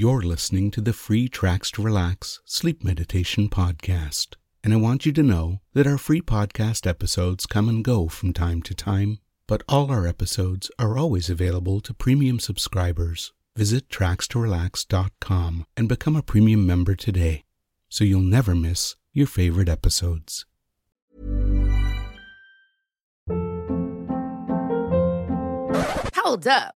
You're listening to the free Tracks to Relax Sleep Meditation Podcast. And I want you to know that our free podcast episodes come and go from time to time, but all our episodes are always available to premium subscribers. Visit trackstorelax.com and become a premium member today so you'll never miss your favorite episodes. Hold up.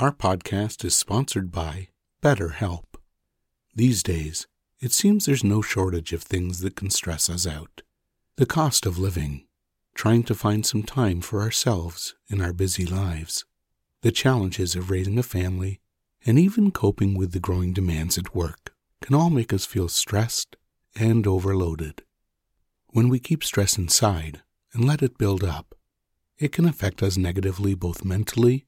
Our podcast is sponsored by BetterHelp. These days, it seems there's no shortage of things that can stress us out. The cost of living, trying to find some time for ourselves in our busy lives, the challenges of raising a family, and even coping with the growing demands at work can all make us feel stressed and overloaded. When we keep stress inside and let it build up, it can affect us negatively both mentally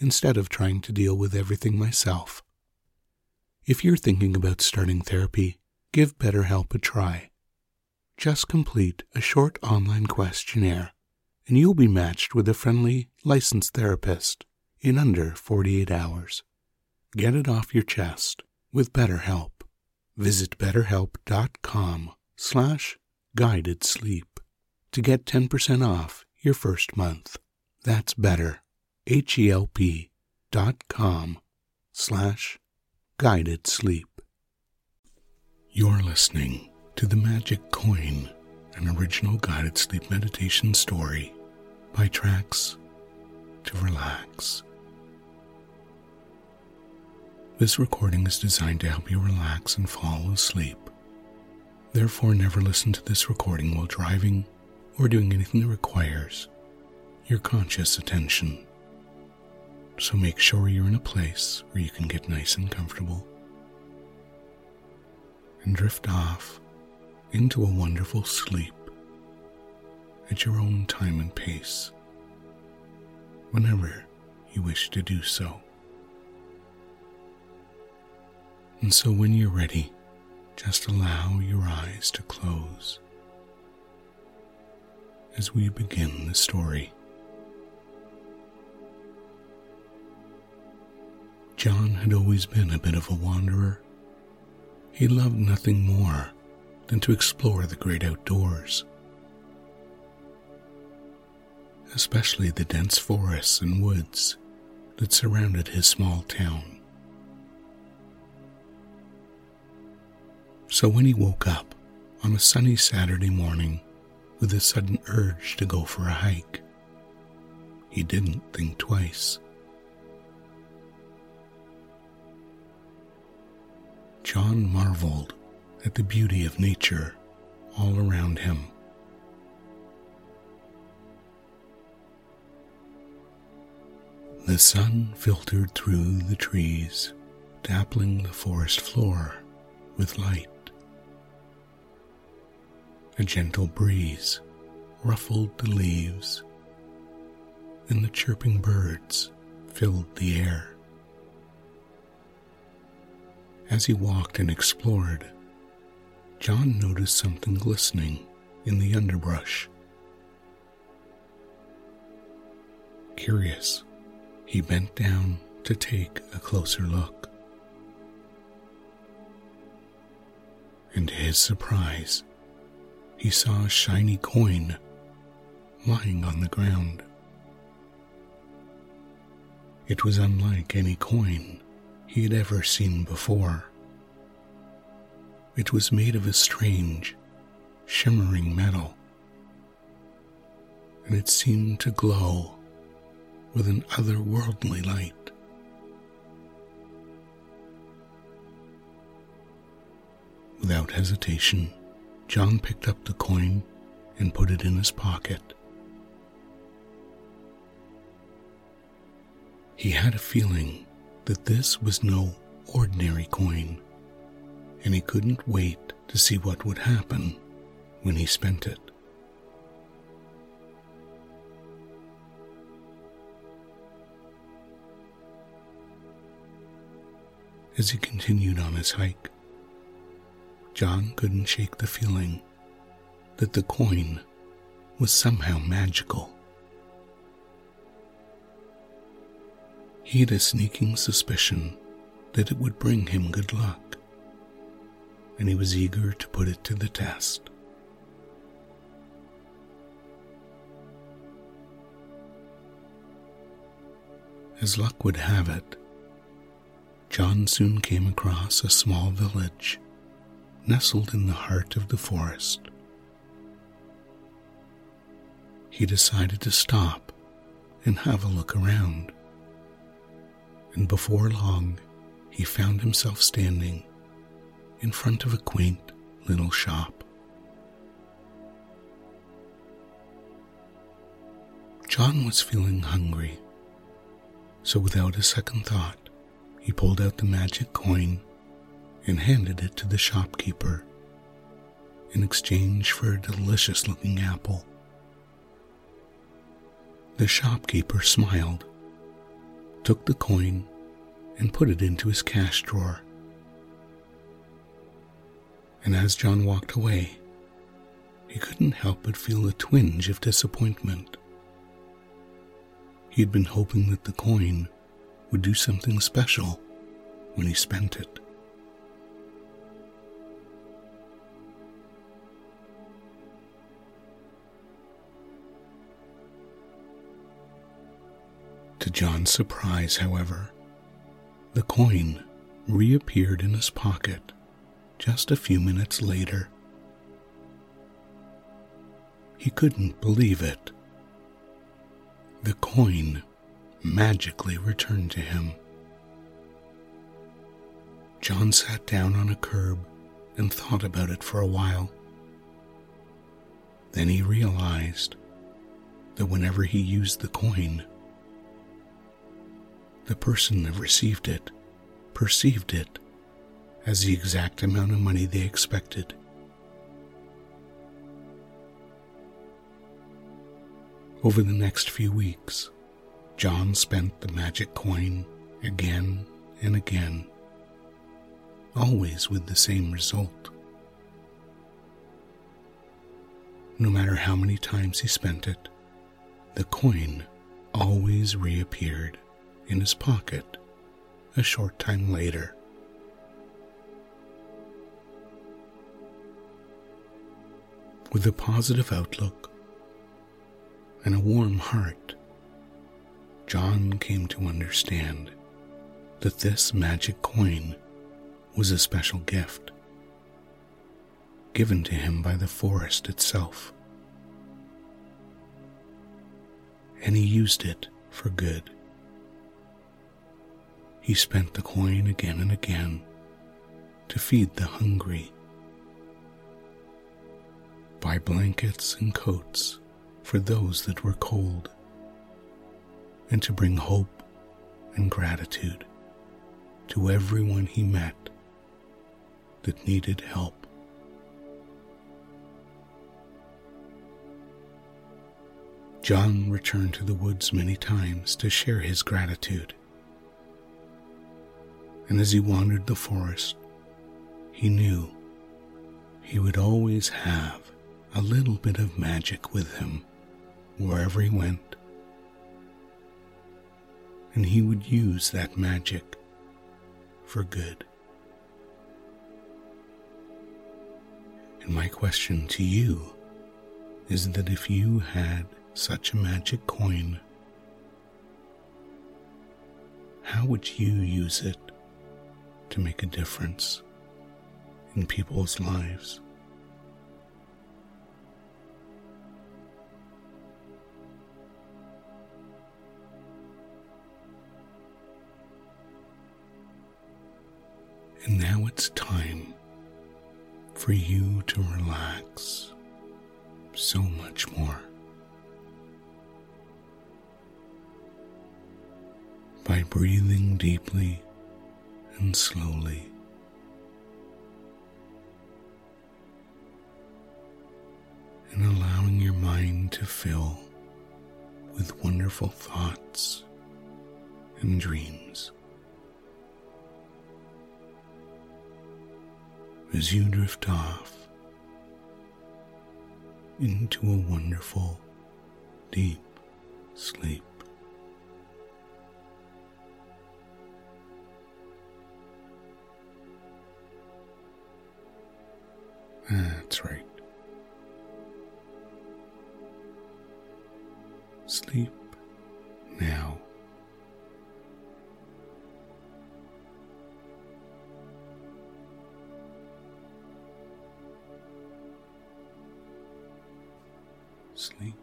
instead of trying to deal with everything myself. If you're thinking about starting therapy, give BetterHelp a try. Just complete a short online questionnaire, and you'll be matched with a friendly, licensed therapist in under 48 hours. Get it off your chest with BetterHelp. Visit betterhelp.com slash guided sleep to get 10% off your first month. That's better, H-E-L-P dot com slash guided sleep. You're listening to The Magic Coin, an original guided sleep meditation story by Tracks to Relax. This recording is designed to help you relax and fall asleep. Therefore, never listen to this recording while driving or doing anything that requires your conscious attention. So make sure you're in a place where you can get nice and comfortable and drift off into a wonderful sleep at your own time and pace whenever you wish to do so. And so when you're ready, just allow your eyes to close as we begin the story. John had always been a bit of a wanderer. He loved nothing more than to explore the great outdoors, especially the dense forests and woods that surrounded his small town. So when he woke up on a sunny Saturday morning with a sudden urge to go for a hike, he didn't think twice. John marveled at the beauty of nature all around him. The sun filtered through the trees, dappling the forest floor with light. A gentle breeze ruffled the leaves, and the chirping birds filled the air. As he walked and explored, John noticed something glistening in the underbrush. Curious, he bent down to take a closer look. And to his surprise, he saw a shiny coin lying on the ground. It was unlike any coin he had ever seen before. It was made of a strange, shimmering metal, and it seemed to glow with an otherworldly light. Without hesitation, John picked up the coin and put it in his pocket. He had a feeling that this was no ordinary coin, and he couldn't wait to see what would happen when he spent it. As he continued on his hike, John couldn't shake the feeling that the coin was somehow magical. He had a sneaking suspicion that it would bring him good luck, and he was eager to put it to the test. As luck would have it, John soon came across a small village nestled in the heart of the forest. He decided to stop and have a look around. And before long, he found himself standing in front of a quaint little shop. John was feeling hungry, so without a second thought, he pulled out the magic coin and handed it to the shopkeeper in exchange for a delicious looking apple. The shopkeeper smiled, took the coin, and put it into his cash drawer. And as John walked away, he couldn't help but feel a twinge of disappointment. He had been hoping that the coin would do something special when he spent it. John's surprise, however, the coin reappeared in his pocket just a few minutes later. He couldn't believe it. The coin magically returned to him. John sat down on a curb and thought about it for a while. Then he realized that whenever he used the coin, the person that received it perceived it as the exact amount of money they expected. Over the next few weeks, John spent the magic coin again and again, always with the same result. No matter how many times he spent it, the coin always reappeared in his pocket a short time later. With a positive outlook and a warm heart, John came to understand that this magic coin was a special gift given to him by the forest itself. And he used it for good. He spent the coin again and again to feed the hungry, buy blankets and coats for those that were cold, and to bring hope and gratitude to everyone he met that needed help. John returned to the woods many times to share his gratitude and as he wandered the forest, he knew he would always have a little bit of magic with him wherever he went. And he would use that magic for good. And my question to you is that if you had such a magic coin, how would you use it to make a difference in people's lives. And now it's time for you to relax so much more. By breathing deeply and slowly. And allowing your mind to fill with wonderful thoughts and dreams. as you drift off into a wonderful, deep sleep. Ah, that's right. Sleep now. Sleep